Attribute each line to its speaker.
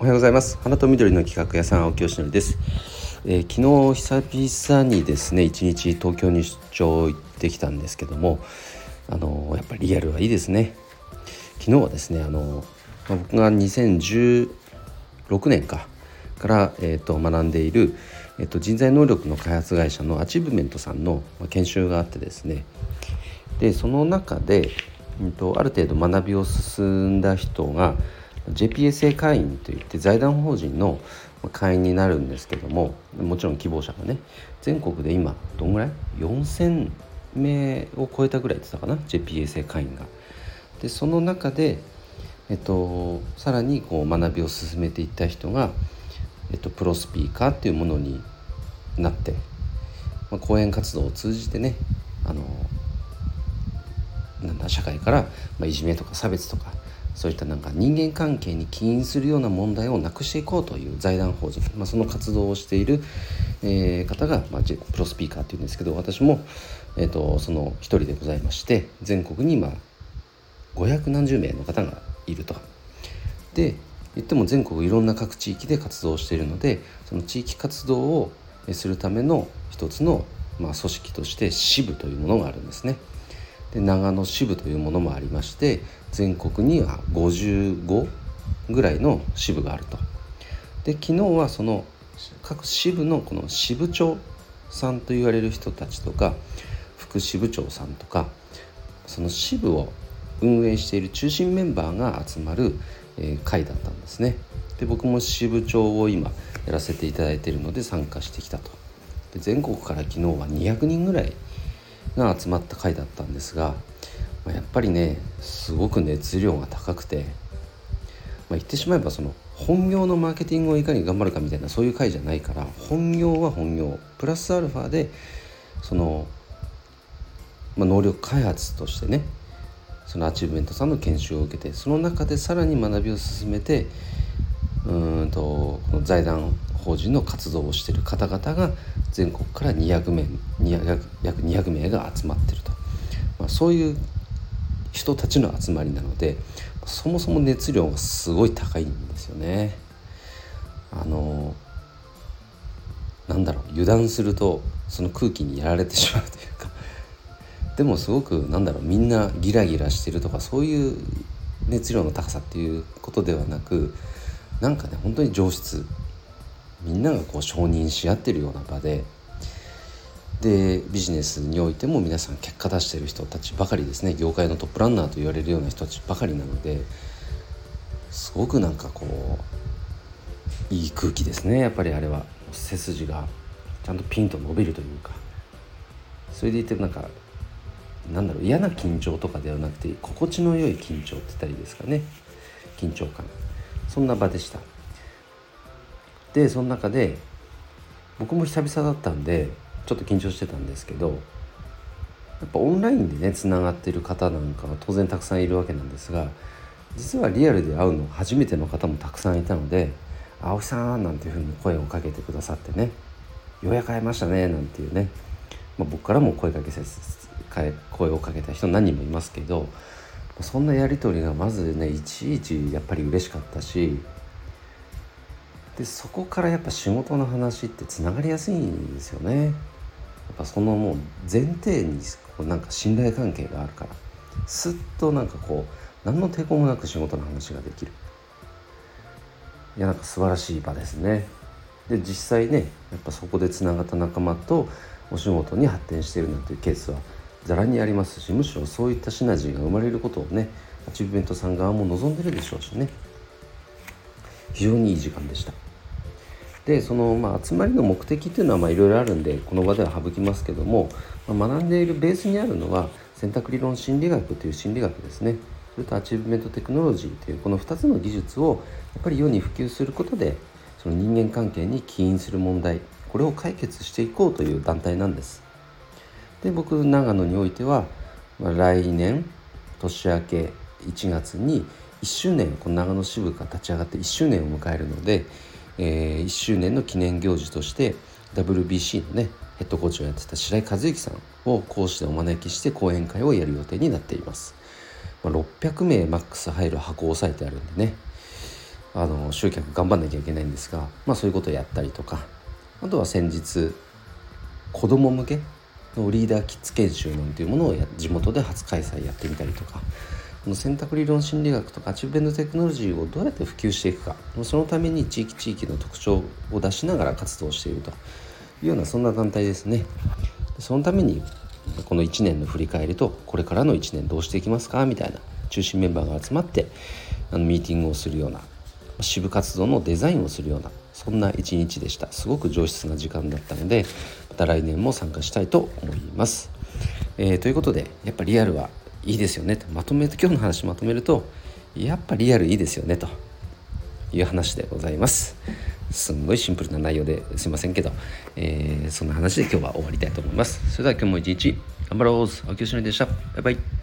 Speaker 1: おはようございます。花と緑の企画屋さん青木よしのりです、えー、昨日久々にですね一日東京に出張行ってきたんですけどもあのー、やっぱりリアルはいいですね。昨日はですねあのー、僕が2016年かから、えーと、学んでいる、えーと、人材能力の開発会社のアチーブメントさんの研修があってですね。でその中で、うんとある程度学びを進んだ人が JPSA 会員といって財団法人の会員になるんですけどももちろん希望者がね全国で今どんぐらい？4,000名を超えたぐらいって言ったかな？JPSA 会員が。でその中で、えっと、さらにこう学びを進めていった人が、えっと、プロスピーカーっていうものになって、まあ、講演活動を通じてねあのなんだ社会から、まあ、いじめとか差別とかそういったなんか人間関係に起因するような問題をなくしていこうという財団法人、まあ、その活動をしている、えー、方が、まあ、プロスピーカーっていうんですけど私も、えーと、その一人でございまして全国に今500何十名の方がいると。で言っても全国いろんな各地域で活動しているのでその地域活動をするための一つの、まあ、組織として支部というものがあるんですね。で長野支部というものもありまして全国には55ぐらいの支部があると。で昨日はその各支部のこの支部長さんと言われる人たちとか副支部長さんとかその支部を運営している中心メンバーが集まる、え、会だったんですね。で僕も支部長を今やらせていただいているので参加してきたと。で全国から昨日は200人ぐらいが集まった回だったんですが、まあ、やっぱりねすごく熱量が高くて、まあ、言ってしまえばその本業のマーケティングをいかに頑張るかみたいなそういう回じゃないから本業は本業プラスアルファでその、まあ、能力開発としてねそのアチューブメントさんの研修を受けてその中でさらに学びを進めてうんとこの財団法人の活動をしている方々が全国から200名200約200名が集まってると、まあ、そういう人たちの集まりなのでそもそも熱量がすごい高いんですよね。あのなんだろう油断するとその空気にやられてしまうというかでもすごくなんだろうみんなギラギラしてるとかそういう熱量の高さっていうことではなくなんかね本当に上質みんながこう承認し合ってるような場ででビジネスにおいても皆さん結果出してる人たちばかりですね。業界のトップランナーと言われるような人たちばかりなのですごくなんかこういい空気ですね。やっぱりあれは。背筋がちゃんとピンと伸びるというか。それでいてなんかなんだろう嫌な緊張とかではなくて心地の良い緊張って言ったりですかね。緊張感。そんな場でした。でその中で僕も久々だったんでちょっと緊張してたんですけどやっぱオンラインでねつながってる方なんかは当然たくさんいるわけなんですが実はリアルで会うの初めての方もたくさんいたので「青木さん」なんていうふうに声をかけてくださってね「ようやく会えましたね」なんていうね、まあ、僕からも声かけせ声をかけた人何人もいますけどそんなやり取りがまずねいちいちやっぱり嬉しかったしでそこからやっぱ仕事の話ってつながりやすいんですよね。やっぱそのもう前提にこうなんか信頼関係があるから。すっとなんかこう何の抵抗もなく仕事の話ができる。いやなんか素晴らしい場ですね。で実際ねやっぱそこでつながった仲間とお仕事に発展してるなんていうケースはざらにありますしむしろそういったシナジーが生まれることをねアチーブメントさん側も望んでるでしょうしね。非常にいい時間でした。でその、まあ、集まりの目的っていうのはいろいろあるんでこの場では省きますけども、まあ、学んでいるベースにあるのは選択理論心理学という心理学ですね。それとアチーブメントテクノロジーというこの2つの技術をやっぱり世に普及することでその人間関係に起因する問題これを解決していこうという団体なんです。で僕長野においては、まあ、来年年明け1月に1周年この長野支部が立ち上がって1周年を迎えるのでえー、1周年の記念行事として WBC のねヘッドコーチをやってた白井一之さんを講師でお招きして講演会をやる予定になっています、まあ、600名マックス入る箱を押さえてあるんでねあの集客頑張んなきゃいけないんですが、まあ、そういうことをやったりとかあとは先日子ども向けのリーダーキッズ研修なんていうものを地元で初開催やってみたりとかこの選択理論心理学とかアチューベントテクノロジーをどうやって普及していくかそのために地域地域の特徴を出しながら活動しているというようなそんな団体ですね。そのためにこの1年の振り返りとこれからの1年どうしていきますかみたいな中心メンバーが集まってあのミーティングをするような支部活動のデザインをするようなそんな一日でしたすごく上質な時間だったのでまた来年も参加したいと思います。えー、ということでやっぱリアルはいいですよねとまとめて今日の話まとめるとやっぱリアルいいですよねという話でございます。すんごいシンプルな内容ですいませんけど、えー、そんな話で今日は終わりたいと思います。それでは今日も一日頑張ろう。青木よしのりでした。バイバイ。